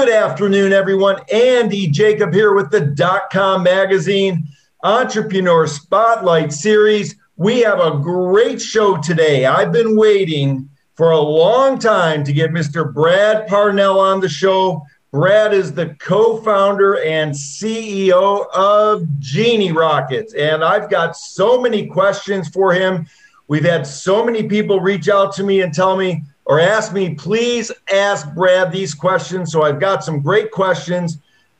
Good afternoon, everyone. Andy Jacob here with the dot com Magazine Entrepreneur Spotlight Series. We have a great show today. I've been waiting for a long time to get Mr. Brad Parnell on the show. Brad is the co founder and CEO of Genie Rockets. And I've got so many questions for him. We've had so many people reach out to me and tell me, or ask me, please ask Brad these questions. So I've got some great questions.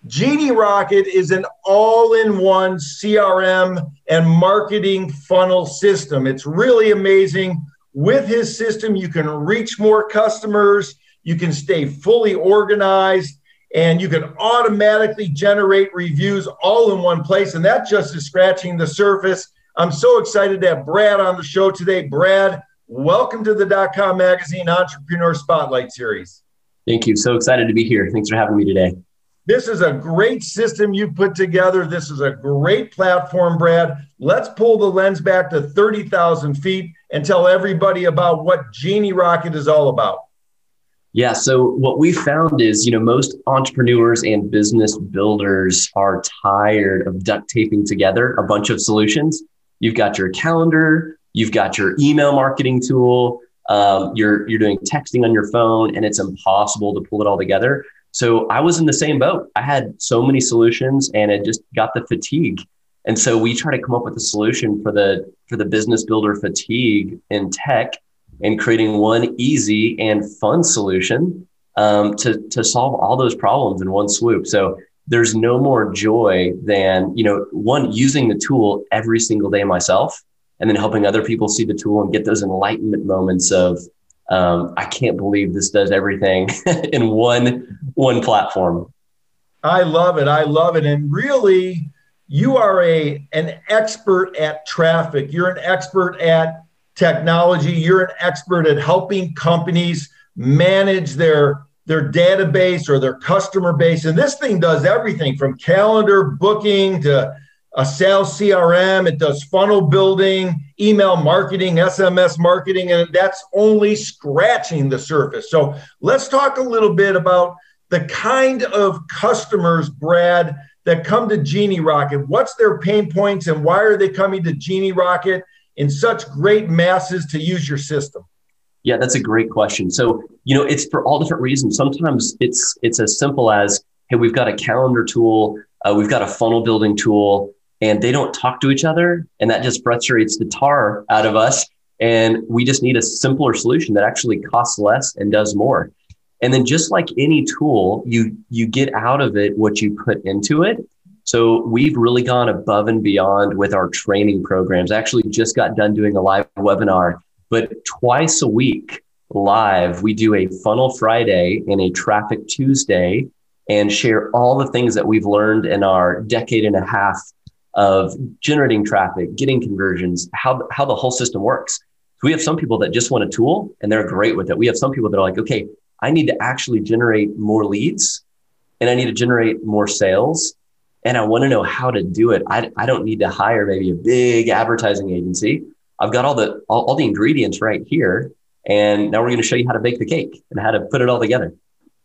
Genie Rocket is an all in one CRM and marketing funnel system. It's really amazing. With his system, you can reach more customers, you can stay fully organized, and you can automatically generate reviews all in one place. And that just is scratching the surface. I'm so excited to have Brad on the show today. Brad, Welcome to the dot com Magazine Entrepreneur Spotlight Series. Thank you. So excited to be here. Thanks for having me today. This is a great system you put together. This is a great platform, Brad. Let's pull the lens back to 30,000 feet and tell everybody about what Genie Rocket is all about. Yeah. So what we found is, you know, most entrepreneurs and business builders are tired of duct taping together a bunch of solutions. You've got your calendar, You've got your email marketing tool. Um, you're you're doing texting on your phone, and it's impossible to pull it all together. So I was in the same boat. I had so many solutions, and it just got the fatigue. And so we try to come up with a solution for the for the business builder fatigue in tech, and creating one easy and fun solution um, to to solve all those problems in one swoop. So there's no more joy than you know one using the tool every single day myself and then helping other people see the tool and get those enlightenment moments of um, I can't believe this does everything in one one platform. I love it. I love it. And really, you are a an expert at traffic. You're an expert at technology. You're an expert at helping companies manage their their database or their customer base. And this thing does everything from calendar booking to a sales CRM, it does funnel building, email marketing, SMS marketing, and that's only scratching the surface. So let's talk a little bit about the kind of customers, Brad, that come to Genie Rocket. What's their pain points and why are they coming to Genie Rocket in such great masses to use your system? Yeah, that's a great question. So, you know, it's for all different reasons. Sometimes it's it's as simple as, hey, we've got a calendar tool, uh, we've got a funnel building tool, and they don't talk to each other. And that just frustrates the tar out of us. And we just need a simpler solution that actually costs less and does more. And then just like any tool, you you get out of it what you put into it. So we've really gone above and beyond with our training programs. I actually just got done doing a live webinar, but twice a week live, we do a funnel Friday and a traffic Tuesday and share all the things that we've learned in our decade and a half of generating traffic, getting conversions, how, how the whole system works. So we have some people that just want a tool and they're great with it. We have some people that are like, okay, I need to actually generate more leads and I need to generate more sales. And I want to know how to do it. I, I don't need to hire maybe a big advertising agency. I've got all the all, all the ingredients right here. And now we're going to show you how to bake the cake and how to put it all together.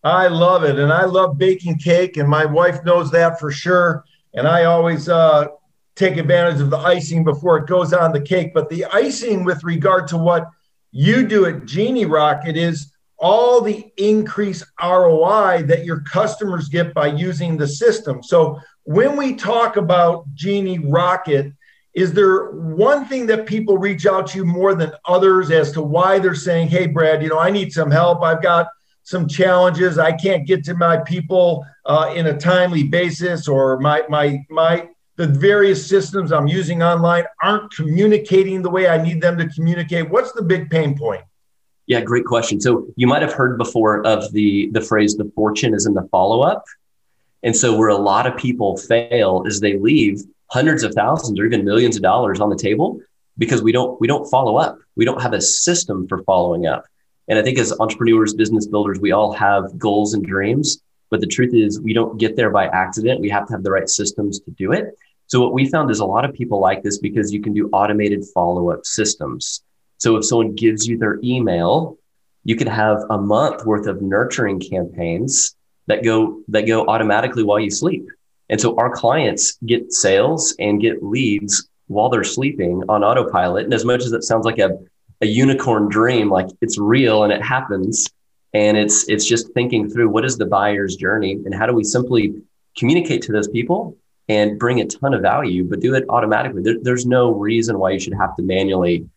I love it. And I love baking cake. And my wife knows that for sure and I always uh, take advantage of the icing before it goes on the cake. But the icing, with regard to what you do at Genie Rocket, is all the increased ROI that your customers get by using the system. So when we talk about Genie Rocket, is there one thing that people reach out to you more than others as to why they're saying, hey, Brad, you know, I need some help. I've got some challenges. I can't get to my people uh, in a timely basis, or my my my the various systems I'm using online aren't communicating the way I need them to communicate. What's the big pain point? Yeah, great question. So you might have heard before of the the phrase "the fortune is in the follow up," and so where a lot of people fail is they leave hundreds of thousands or even millions of dollars on the table because we don't we don't follow up. We don't have a system for following up. And I think as entrepreneurs, business builders, we all have goals and dreams. But the truth is, we don't get there by accident. We have to have the right systems to do it. So, what we found is a lot of people like this because you can do automated follow up systems. So, if someone gives you their email, you could have a month worth of nurturing campaigns that go that go automatically while you sleep. And so our clients get sales and get leads while they're sleeping on autopilot. And as much as it sounds like a a unicorn dream like it's real and it happens. And it's it's just thinking through what is the buyer's journey and how do we simply communicate to those people and bring a ton of value but do it automatically. There, there's no reason why you should have to manually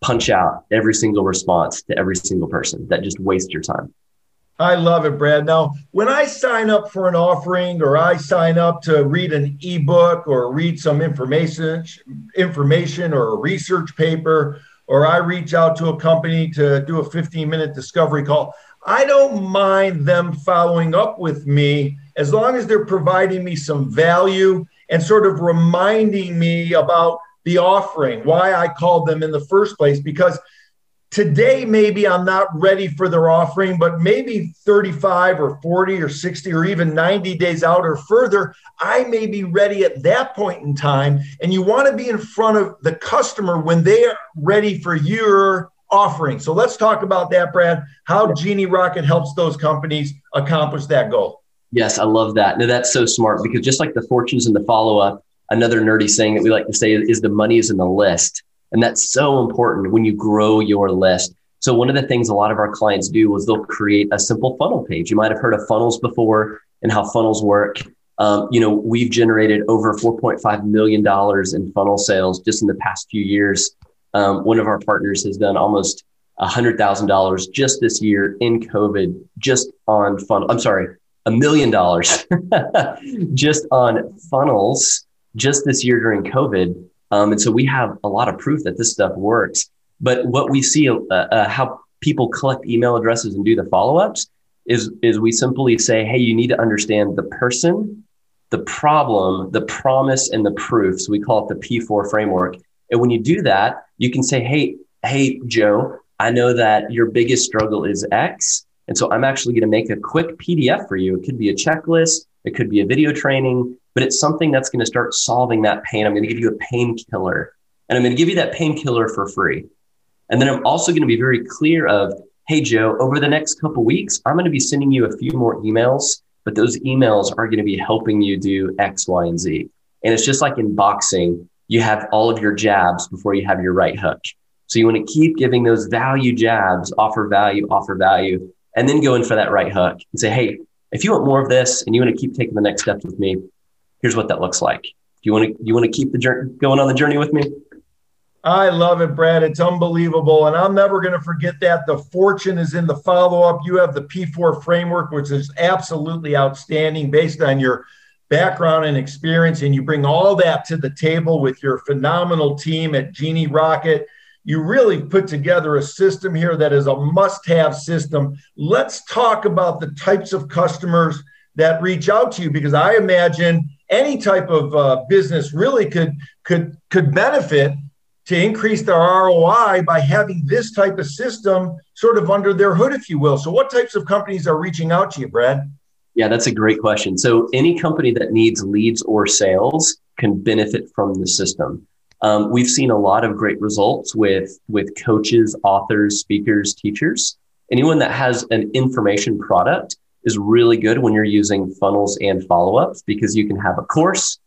punch out every single response to every single person. That just waste your time. I love it, Brad. Now, when I sign up for an offering or I sign up to read an ebook or read some information, information or a research paper or I reach out to a company to do a 15 minute discovery call, I don't mind them following up with me as long as they're providing me some value and sort of reminding me about the offering, why I called them in the first place. Because today maybe i'm not ready for their offering but maybe 35 or 40 or 60 or even 90 days out or further i may be ready at that point in time. And you want to be in front of the customer when they are ready for your offering. So let's talk about that brad how genie rocket helps those companies accomplish that goal. Yes i love that. No that's so smart because just like the fortunes and the follow-up another nerdy saying that we like to say is the money is in the list and that's so important when you grow your list. So one of the things a lot of our clients do is they'll create a simple funnel page. You might have heard of funnels before and how funnels work. Um, you know, we've generated over $4.5 million in funnel sales just in the past few years. Um, one of our partners has done almost $100,000 just this year in COVID, just on funnel. I'm sorry, a million dollars just on funnels just this year during COVID. Um, and so we have a lot of proof that this stuff works. But what we see, uh, uh, how people collect email addresses and do the follow ups is, is we simply say, hey, you need to understand the person, the problem, the promise, and the proof. So we call it the P4 framework. And when you do that, you can say, hey, hey, Joe, I know that your biggest struggle is X. And so I'm actually going to make a quick PDF for you. It could be a checklist, it could be a video training, but it's something that's going to start solving that pain. I'm going to give you a painkiller and I'm going to give you that painkiller for free. And then I'm also going to be very clear of, hey, Joe, over the next couple weeks, I'm going to be sending you a few more emails, but those emails are going to be helping you do X, Y, and Z. And it's just like in boxing, you have all of your jabs before you have your right hook. So you want to keep giving those value jabs, offer value, offer value, and then go in for that right hook and say, hey, if you want more of this and you want to keep taking the next steps with me, here's what that looks like. Do you want to you want to keep the journey going on the journey with me? I love it, Brad. It's unbelievable. And I'm never going to forget that. The fortune is in the follow up. You have the P4 framework, which is absolutely outstanding based on your background and experience. And you bring all that to the table with your phenomenal team at Genie Rocket. You really put together a system here that is a must have system. Let's talk about the types of customers that reach out to you because I imagine any type of uh, business really could could could benefit to increase their ROI by having this type of system sort of under their hood, if you will. So, what types of companies are reaching out to you, Brad? Yeah, that's a great question. So, any company that needs leads or sales can benefit from the system. Um, we've seen a lot of great results with with coaches, authors, speakers, teachers. Anyone that has an information product is really good when you're using funnels and follow ups because you can have a course,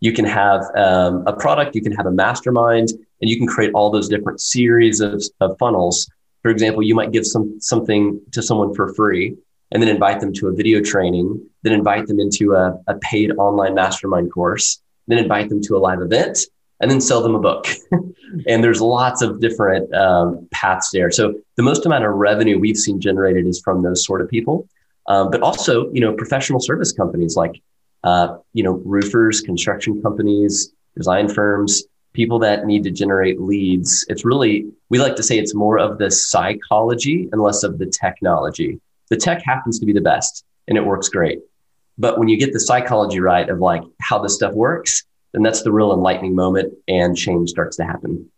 you can have um, a product, you can have a mastermind, and you can create all those different series of, of funnels. For example, you might give some something to someone for free and then invite them to a video training, then invite them into a, a paid online mastermind course, then invite them to a live event, and then sell them a book. and there's lots of different um, paths there. So the most amount of revenue we've seen generated is from those sort of people, um, but also you know professional service companies like uh, you know roofers, construction companies, design firms, people that need to generate leads. It's really we like to say it's more of the psychology and less of the technology. The tech happens to be the best and it works great. But when you get the psychology right of like how this stuff works, then that's the real enlightening moment and change starts to happen.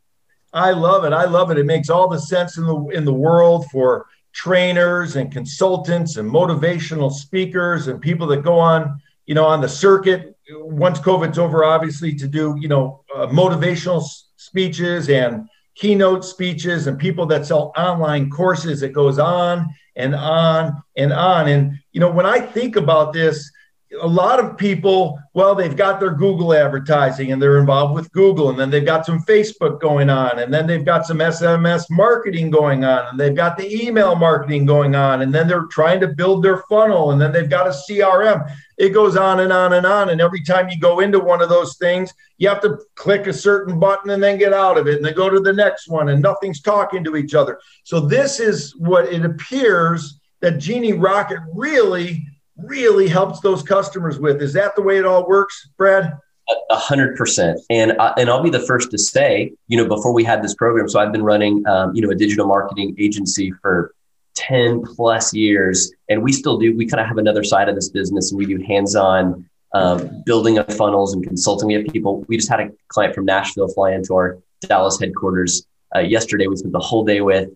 I love it. I love it. It makes all the sense in the in the world for trainers and consultants and motivational speakers and people that go on, you know, on the circuit once COVID's over, obviously to do, you know, uh, motivational speeches and keynote speeches and people that sell online courses. It goes on and on and on. And you know, when I think about this, a lot of people, well, they've got their Google advertising and they're involved with Google, and then they've got some Facebook going on, and then they've got some SMS marketing going on, and they've got the email marketing going on, and then they're trying to build their funnel, and then they've got a CRM. It goes on and on and on. And every time you go into one of those things, you have to click a certain button and then get out of it, and then go to the next one, and nothing's talking to each other. So, this is what it appears that Genie Rocket really really helps those customers with. Is that the way it all works, Brad? A hundred percent. And uh, and I'll be the first to say, you know, before we had this program, so I've been running, um, you know, a digital marketing agency for 10 plus years. And we still do, we kind of have another side of this business and we do hands on um, building of funnels and consulting. We have people, we just had a client from Nashville fly into our Dallas headquarters uh, yesterday. We spent the whole day with.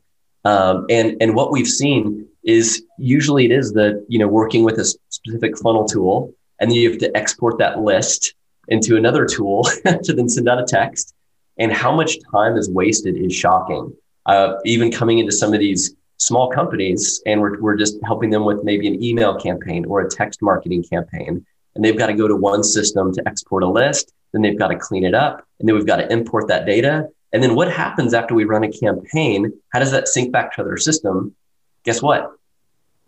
Um, and, and what we've seen is usually it is the you know working with a specific funnel tool and then you have to export that list into another tool to then send out a text. And how much time is wasted is shocking. Uh, even coming into some of these small companies and we're, we're just helping them with maybe an email campaign or a text marketing campaign and they've got to go to one system to export a list then they've got to clean it up and then we've got to import that data. And then what happens after we run a campaign? How does that sync back to their system guess what?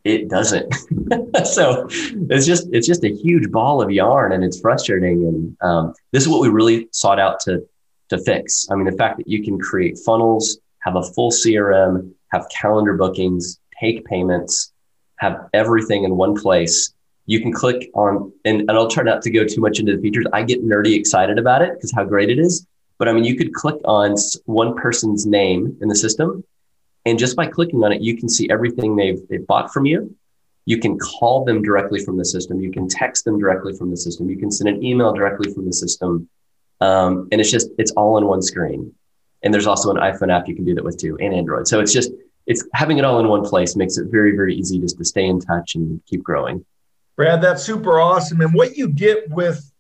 It doesn't. so it's just it's just a huge ball of yarn, and it's frustrating. And um, this is what we really sought out to to fix. I mean, the fact that you can create funnels, have a full CRM, have calendar bookings, take payments, have everything in one place. You can click on, and, and I'll try not to go too much into the features. I get nerdy excited about it because how great it is. But I mean, you could click on one person's name in the system and just by clicking on it, you can see everything they've, they've bought from you. You can call them directly from the system. You can text them directly from the system. You can send an email directly from the system. Um, and it's just, it's all in one screen. And there's also an iPhone app you can do that with too and Android. So it's just, it's having it all in one place makes it very, very easy just to stay in touch and keep growing. Brad, that's super awesome. And what you get with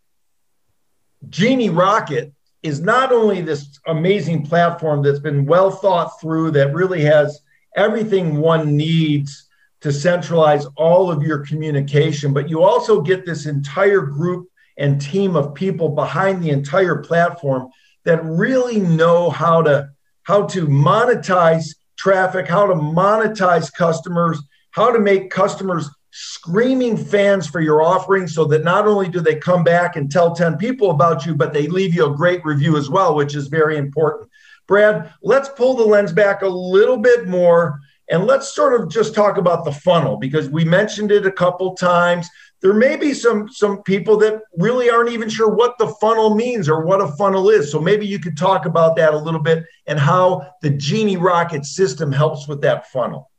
Genie Rocket is not only this amazing platform that's been well thought through, that really has everything one needs to centralize all of your communication, but you also get this entire group and team of people behind the entire platform that really know how to how to monetize traffic, how to monetize customers, how to make customers screaming fans for your offering so that not only do they come back and tell 10 people about you, but they leave you a great review as well, which is very important. Brad, let's pull the lens back a little bit more and let's sort of just talk about the funnel because we mentioned it a couple times. There may be some some people that really aren't even sure what the funnel means or what a funnel is. So maybe you could talk about that a little bit and how the Genie Rocket system helps with that funnel.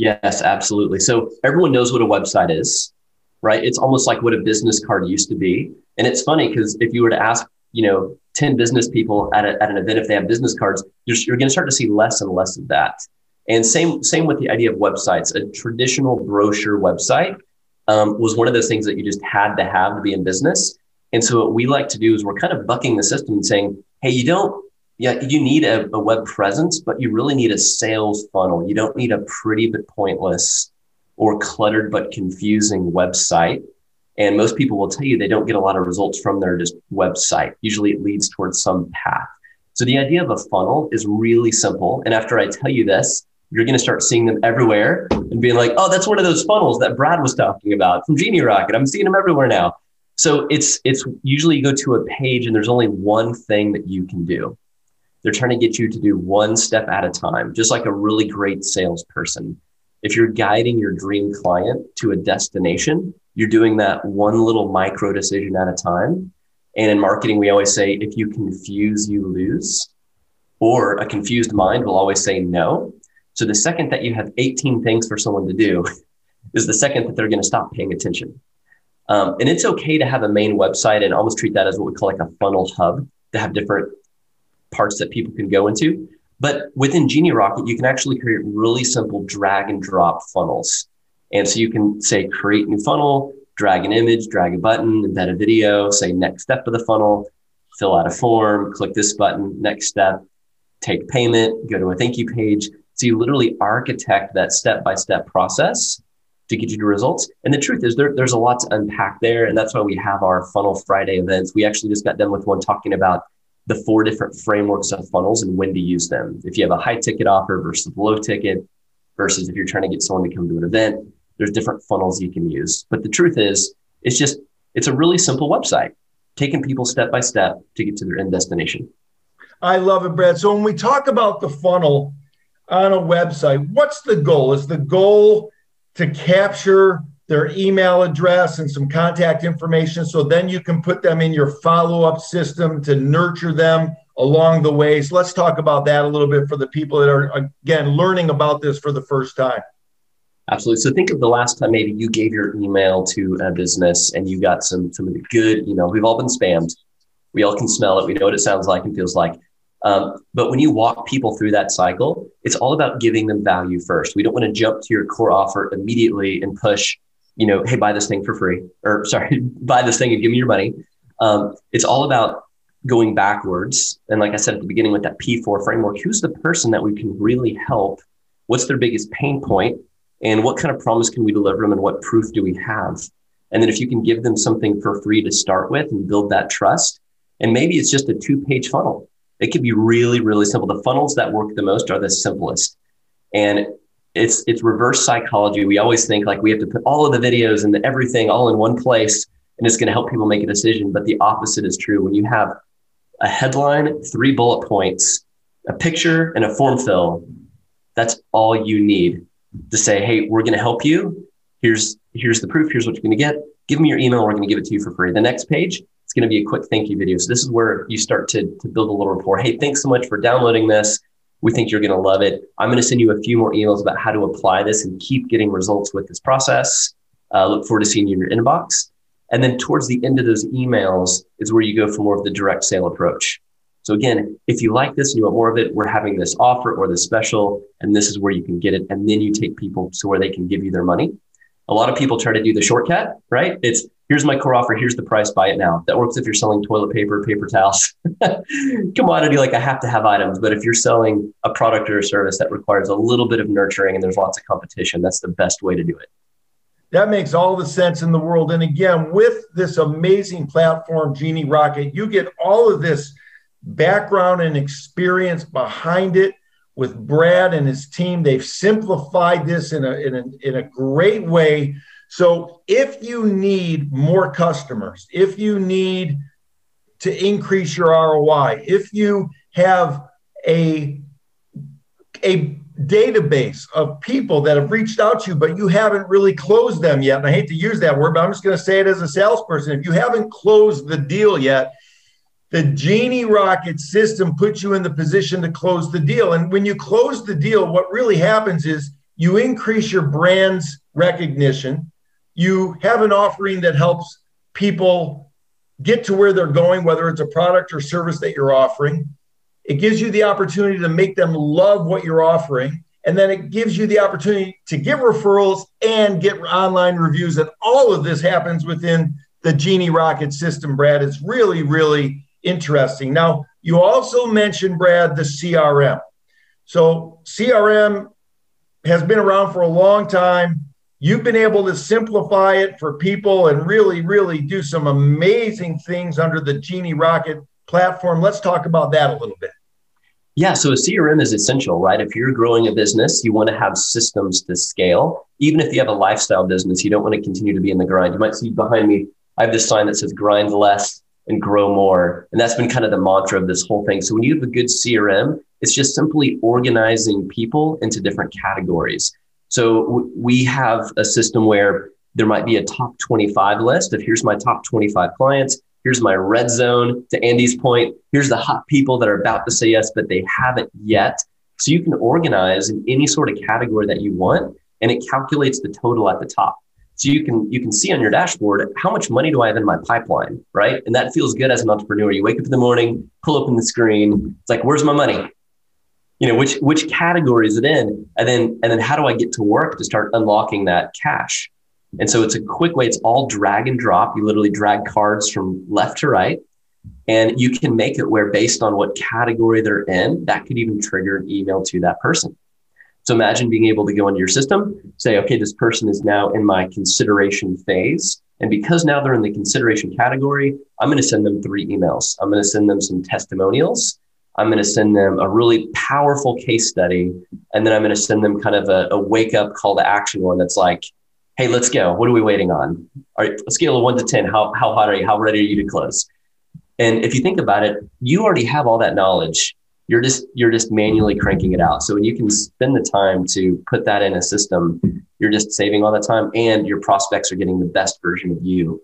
Yes, absolutely. So everyone knows what a website is, right? It's almost like what a business card used to be. And it's funny because if you were to ask, you know, 10 business people at, a, at an event if they have business cards, you're, you're going to start to see less and less of that. And same, same with the idea of websites. A traditional brochure website um, was one of those things that you just had to have to be in business. And so what we like to do is we're kind of bucking the system and saying, hey, you don't yeah, you need a, a, web presence, but you really need a sales funnel. You don't need a pretty but pointless or cluttered but confusing website. And most people will tell you they don't get a lot of results from their just website. Usually it leads towards some path. So the idea of a funnel is really simple. And after I tell you this, you're going to start seeing them everywhere and being like, oh, that's one of those funnels that Brad was talking about from Genie Rocket. I'm seeing them everywhere now. So it's it's usually you go to a page and there's only one thing that you can do. They're trying to get you to do one step at a time, just like a really great salesperson. If you're guiding your dream client to a destination, you're doing that one little micro decision at a time. And in marketing, we always say if you confuse, you lose, or a confused mind will always say no. So the second that you have 18 things for someone to do is the second that they're going to stop paying attention. Um, and it's okay to have a main website and almost treat that as what we call like a funnel hub to have different parts that people can go into. But within Genie Rocket, you can actually create really simple drag and drop funnels. And so you can say create new funnel, drag an image, drag a button, embed a video, say next step of the funnel, fill out a form, click this button, next step, take payment, go to a thank you page. So you literally architect that step by step process to get you to results. And the truth is, there, there's a lot to unpack there. And that's why we have our Funnel Friday events. We actually just got done with one talking about the four different frameworks of funnels and when to use them. If you have a high ticket offer versus a low ticket, versus if you're trying to get someone to come to an event, there's different funnels you can use. But the truth is, it's just, it's a really simple website, taking people step by step to get to their end destination. I love it, Brad. So when we talk about the funnel on a website, what's the goal? Is the goal to capture their email address and some contact information so then you can put them in your follow-up system to nurture them along the way. So let's talk about that a little bit for the people that are again learning about this for the first time. Absolutely. So think of the last time maybe you gave your email to a business and you got some some of the good email. We've all been spammed. We all can smell it. We know what it sounds like and feels like. Um, but when you walk people through that cycle, it's all about giving them value first. We don't want to jump to your core offer immediately and push, you know, hey, buy this thing for free, or sorry, buy this thing and give me your money. Um, it's all about going backwards. And like I said at the beginning with that P4 framework, who's the person that we can really help? What's their biggest pain point? And what kind of promise can we deliver them? And what proof do we have? And then if you can give them something for free to start with and build that trust, and maybe it's just a two page funnel it can be really, really simple. The funnels that work the most are the simplest. And it's it's reverse psychology. We always think like we have to put all of the videos and the everything all in one place and it's going to help people make a decision. But the opposite is true. When you have a headline, three bullet points, a picture, and a form fill, that's all you need to say, hey, we're going to help you. Here's here's the proof. Here's what you're going to get. Give me your email. We're going to give it to you for free. The next page, it's going to be a quick thank you video. So this is where you start to, to build a little rapport. Hey, thanks so much for downloading this. We think you're going to love it. I'm going to send you a few more emails about how to apply this and keep getting results with this process. Uh, look forward to seeing you in your inbox. And then towards the end of those emails is where you go for more of the direct sale approach. So again, if you like this and you want more of it, we're having this offer or this special, and this is where you can get it. And then you take people to where they can give you their money. A lot of people try to do the shortcut, right? It's here's my core offer, here's the price, buy it now. That works if you're selling toilet paper, paper towels, commodity like I have to have items. But if you're selling a product or a service that requires a little bit of nurturing and there's lots of competition, that's the best way to do it. That makes all the sense in the world. And again, with this amazing platform, Genie Rocket, you get all of this background and experience behind it with Brad and his team. They've simplified this in a, in a, in a great way so if you need more customers, if you need to increase your ROI, if you have a a database of people that have reached out to you, but you haven't really closed them yet. And I hate to use that word, but I'm just going to say it as a salesperson. If you haven't closed the deal yet, the Genie Rocket system puts you in the position to close the deal. And when you close the deal, what really happens is you increase your brand's recognition you have an offering that helps people get to where they're going, whether it's a product or service that you're offering. It gives you the opportunity to make them love what you're offering. And then it gives you the opportunity to get referrals and get online reviews. And all of this happens within the Genie Rocket system, Brad. It's really, really interesting. Now, you also mentioned, Brad, the CRM. So, CRM has been around for a long time. You've been able to simplify it for people and really, really do some amazing things under the Genie Rocket platform. Let's talk about that a little bit. Yeah, so a CRM is essential, right? If you're growing a business, you want to have systems to scale. Even if you have a lifestyle business, you don't want to continue to be in the grind. You might see behind me, I have this sign that says grind less and grow more. And that's been kind of the mantra of this whole thing. So when you have a good CRM, it's just simply organizing people into different categories. So w- we have a system where there might be a top 25 list of here's my top 25 clients. Here's my red zone. To Andy's point, here's the hot people that are about to say yes, but they haven't yet. So you can organize in any sort of category that you want, and it calculates the total at the top. So you can you can see on your dashboard how much money do I have in my pipeline, right? And that feels good as an entrepreneur. You wake up in the morning, pull open the screen. It's like, where's my money? You know, which which category is it in? And then and then how do I get to work to start unlocking that cash? And so it's a quick way. It's all drag and drop. You literally drag cards from left to right. And you can make it where, based on what category they're in, that could even trigger an email to that person. So imagine being able to go into your system, say, okay, this person is now in my consideration phase. And because now they're in the consideration category, I'm going to send them three emails. I'm going to send them some testimonials. I'm going to send them a really powerful case study. And then I'm going to send them kind of a, a wake up call to action one that's like, hey, let's go. What are we waiting on? All right, a scale of one to 10, how, how hot are you? How ready are you to close? And if you think about it, you already have all that knowledge. You're just you're just manually cranking it out. So when you can spend the time to put that in a system, you're just saving all the time and your prospects are getting the best version of you.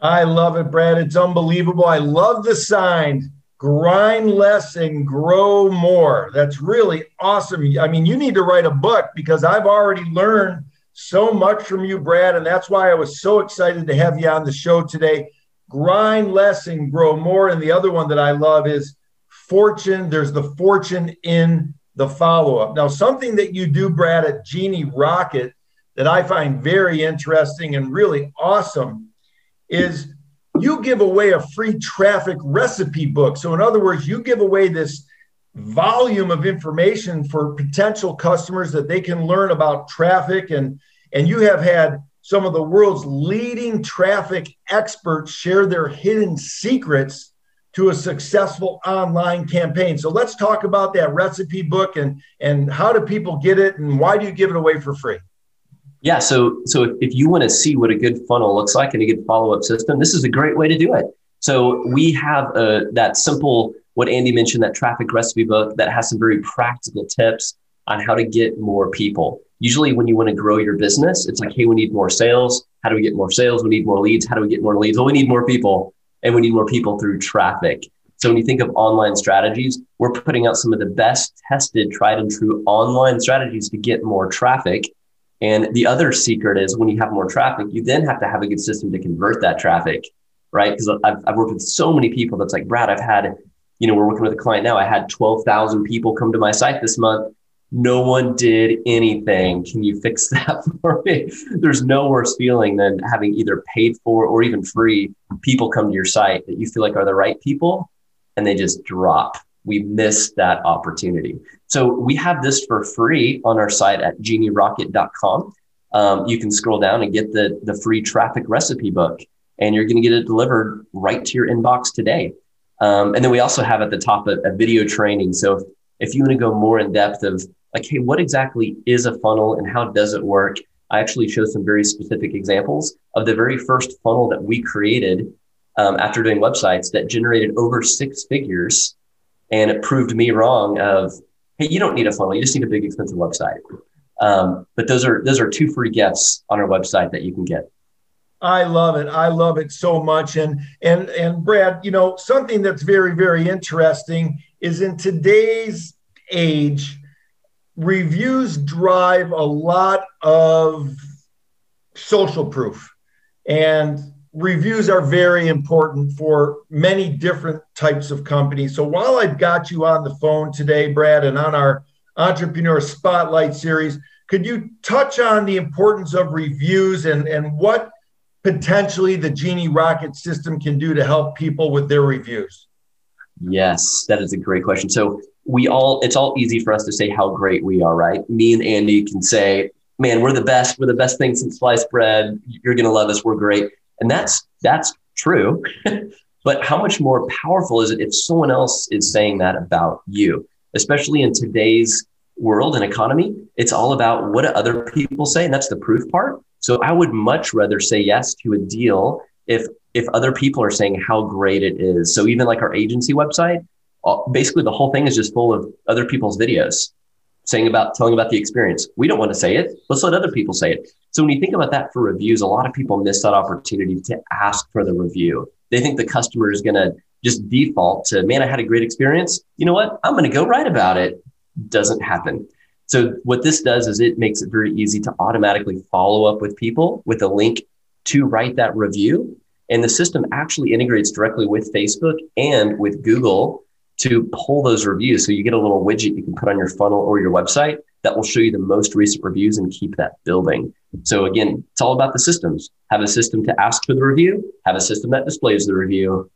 I love it, Brad. It's unbelievable. I love the sign grind less and grow more. That's really awesome. I mean, you need to write a book because I've already learned so much from you, Brad. And that's why I was so excited to have you on the show today. Grind less and grow more. And the other one that I love is fortune. There's the fortune in the follow up. Now, something that you do, Brad, at Genie Rocket that I find very interesting and really awesome is you give away a free traffic recipe book. So, in other words, you give away this volume of information for potential customers that they can learn about traffic and and you have had some of the world's leading traffic experts share their hidden secrets to a successful online campaign. So let's talk about that recipe book and and how do people get it and why do you give it away for free? Yeah, so so if, you want to see what a good funnel looks like and a good follow-up system, this is a great way to do it. So we have uh, that simple what Andy mentioned, that traffic recipe book that has some very practical tips on how to get more people. Usually, when you want to grow your business, it's like, hey, we need more sales. How do we get more sales? We need more leads. How do we get more leads? Well, we need more people, and we need more people through traffic. So, when you think of online strategies, we're putting out some of the best tested, tried and true online strategies to get more traffic. And the other secret is when you have more traffic, you then have to have a good system to convert that traffic, right? Because I've, I've worked with so many people that's like, Brad, I've had, you know, we're working with a client now. I had 12,000 people come to my site this month no one did anything. Can you fix that for me? There's no worse feeling than having either paid for or even free people come to your site that you feel like are the right people and they just drop. We missed that opportunity. So we have this for free on our site at genierocket.com. Um, you can scroll down and get the, the free traffic recipe book, and you're going to get it delivered right to your inbox today. Um, and then we also have at the top a, a video training. So if, if you want to go more in depth of like, hey, what exactly is a funnel and how does it work? I actually show some very specific examples of the very first funnel that we created um, after doing websites that generated over six figures. And it proved me wrong of, hey, you don't need a funnel. You just need a big expensive website. Um, but those are those are two free gifts on our website that you can get. I love it. I love it so much. And and and Brad, you know, something that's very, very interesting is in today's age, reviews drive a lot of social proof and reviews are very important for many different types of companies so while i've got you on the phone today brad and on our entrepreneur spotlight series could you touch on the importance of reviews and, and what potentially the genie rocket system can do to help people with their reviews yes that is a great question so we all it's all easy for us to say how great we are, right? Me and Andy can say, "Man, we're the best. We're the best thing since sliced bread. You're gonna love us. We're great." And that's that's true. But how much more powerful is it if someone else is saying that about you? Especially in today's world and economy, it's all about what do other people say, and that's the proof part. So I would much rather say yes to a deal if if other people are saying how great it is. So even like our agency website, uh, basically the whole thing is just full of other people's videos saying about telling about the experience. We don't want to say it. Let's let other people say it. So when you think about that for reviews, a lot of people miss that opportunity to ask for the review. They think the customer is going to just default to, man, I had a great experience. You know what? I'm going to go write about it. Doesn't happen. So what this does is it makes it very easy to automatically follow up with people with a link to write that review. And the system actually integrates directly with Facebook and with Google to pull those reviews. So you get a little widget you can put on your funnel or your website that will show you the most recent reviews and keep that building. So again, it's all about the systems. Have a system to ask for the review, have a system that displays the review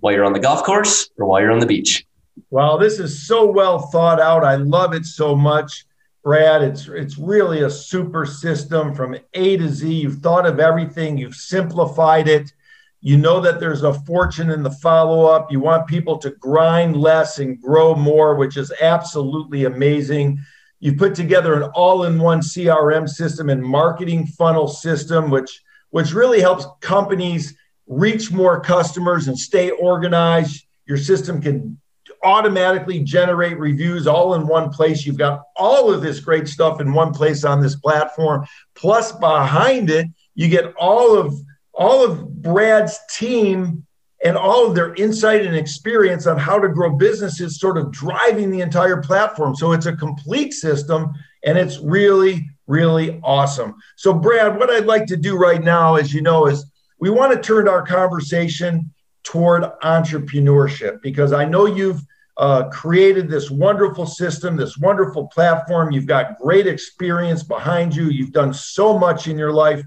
while you're on the golf course or while you're on the beach. Wow, this is so well thought out. I love it so much. Brad, it's it's really a super system from A to Z. You've thought of everything, you've simplified it. You know that there's a fortune in the follow up. You want people to grind less and grow more, which is absolutely amazing. You put together an all in one CRM system and marketing funnel system, which, which really helps companies reach more customers and stay organized. Your system can automatically generate reviews all in one place. You've got all of this great stuff in one place on this platform. Plus, behind it, you get all of all of Brad's team and all of their insight and experience on how to grow businesses sort of driving the entire platform. So it's a complete system and it's really, really awesome. So, Brad, what I'd like to do right now, as you know, is we want to turn our conversation toward entrepreneurship because I know you've uh, created this wonderful system, this wonderful platform. You've got great experience behind you. You've done so much in your life.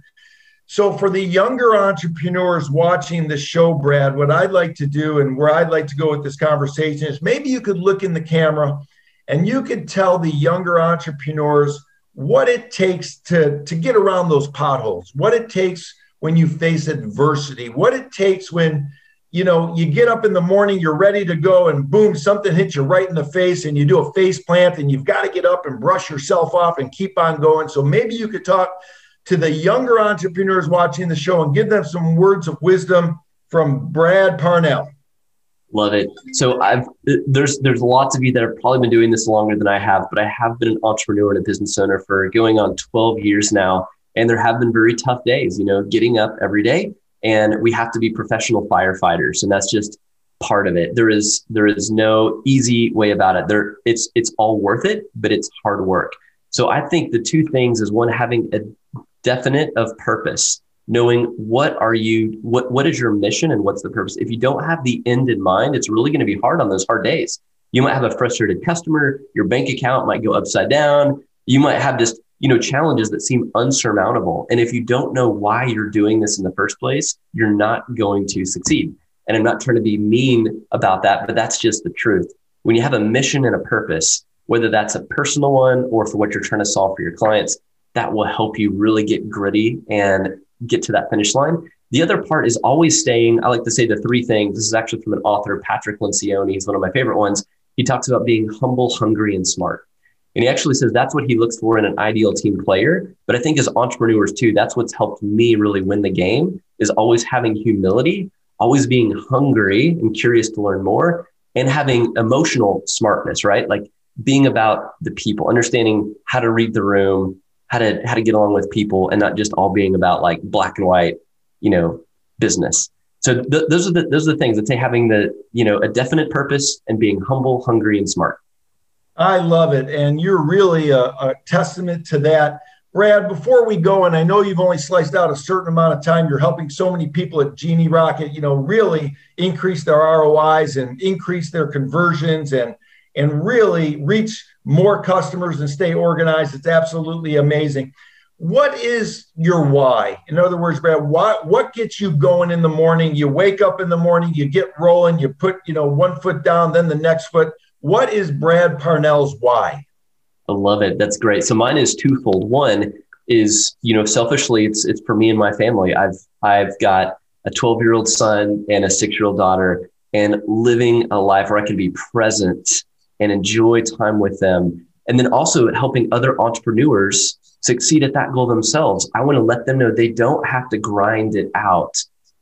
So, for the younger entrepreneurs watching the show, Brad, what I'd like to do and where I'd like to go with this conversation is maybe you could look in the camera and you could tell the younger entrepreneurs what it takes to, to get around those potholes, what it takes when you face adversity, what it takes when you know you get up in the morning, you're ready to go, and boom, something hits you right in the face, and you do a face plant, and you've got to get up and brush yourself off and keep on going. So maybe you could talk to the younger entrepreneurs watching the show and give them some words of wisdom from Brad Parnell. Love it. So I've there's there's lots of you that have probably been doing this longer than I have, but I have been an entrepreneur and a business owner for going on 12 years now. And there have been very tough days, you know, getting up every day. And we have to be professional firefighters. And that's just part of it. There is there is no easy way about it. There it's it's all worth it, but it's hard work. So I think the two things is one having a definite of purpose knowing what are you what what is your mission and what's the purpose. If you don't have the end in mind it's really going to be hard on those hard days. You might have a frustrated customer your bank account might go upside down. You might have just you know challenges that seem unsurmountable. And if you don't know why you're doing this in the first place you're not going to succeed. And i'm not trying to be mean about that but that's just the truth. When you have a mission and a purpose whether that's a personal one or for what you're trying to solve for your clients that will help you really get gritty and get to that finish line. The other part is always staying. I like to say the three things. This is actually from an author, Patrick Lencioni. He's one of my favorite ones. He talks about being humble, hungry, and smart. And he actually says that's what he looks for in an ideal team player. But I think as entrepreneurs too, that's what's helped me really win the game is always having humility, always being hungry and curious to learn more, and having emotional smartness, right? Like being about the people, understanding how to read the room, how to how to get along with people and not just all being about like black and white, you know, business. So th- those are the those are the things that say having the you know a definite purpose and being humble, hungry, and smart. I love it, and you're really a, a testament to that. Brad, before we go, and I know you've only sliced out a certain amount of time, you're helping so many people at Genie Rocket, you know, really increase their ROIs and increase their conversions and and really reach more customers and stay organized. It's absolutely amazing. What is your why? In other words, Brad, what what gets you going in the morning? You wake up in the morning, you get rolling, you put, you know, one foot down, then the next foot. What is Brad Parnell's why? I love it. That's great. So mine is twofold. One is, you know, selfishly, it's it's for me and my family. I've I've got a 12 year old son and a six year old daughter and living a life where I can be present and enjoy time with them. And then also helping other entrepreneurs succeed at that goal themselves. I want to let them know they don't have to grind it out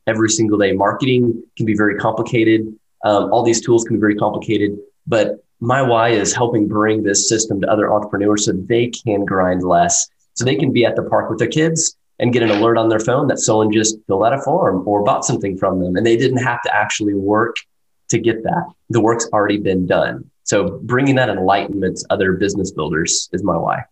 every single day. Marketing can be very complicated. Um, all these tools can be very complicated, but my why is helping bring this system to other entrepreneurs so they can grind less, so they can be at the park with their kids and get an alert on their phone that someone just filled out a form or bought something from them and they didn't have to actually work to get that. The work's already been done. So bringing that enlightenment to other business builders is my why.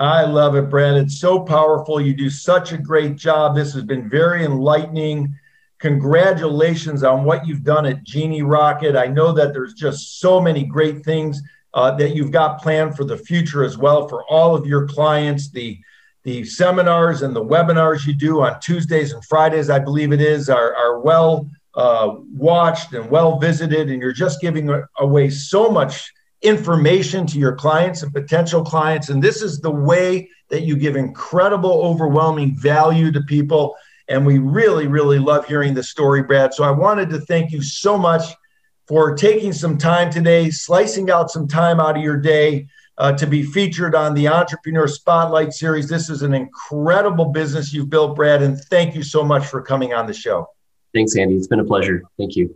I love it, Brad. It's so powerful. You do such a great job. This has been very enlightening. Congratulations on what you've done at Genie Rocket. I know that there's just so many great things uh, that you've got planned for the future as well for all of your clients. The the seminars and the webinars you do on Tuesdays and Fridays, I believe it is, are, are well uh, watched and well visited, and you're just giving away so much information to your clients and potential clients. And this is the way that you give incredible, overwhelming value to people. And we really, really love hearing the story, Brad. So I wanted to thank you so much for taking some time today, slicing out some time out of your day uh, to be featured on the Entrepreneur Spotlight Series. This is an incredible business you've built, Brad, and thank you so much for coming on the show. Thanks, Andy. It's been a pleasure. Thank you.